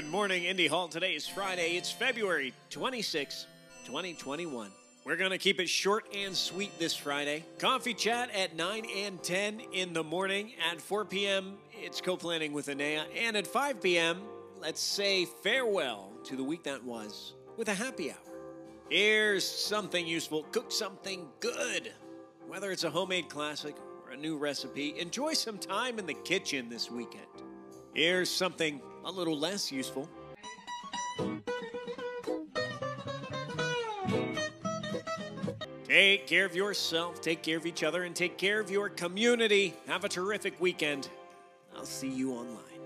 Good morning, Indy Hall. Today is Friday. It's February 26, 2021. We're going to keep it short and sweet this Friday. Coffee chat at 9 and 10 in the morning. At 4 p.m., it's co planning with Anea. And at 5 p.m., let's say farewell to the week that was with a happy hour. Here's something useful cook something good. Whether it's a homemade classic or a new recipe, enjoy some time in the kitchen this weekend. Here's something a little less useful. Take care of yourself, take care of each other, and take care of your community. Have a terrific weekend. I'll see you online.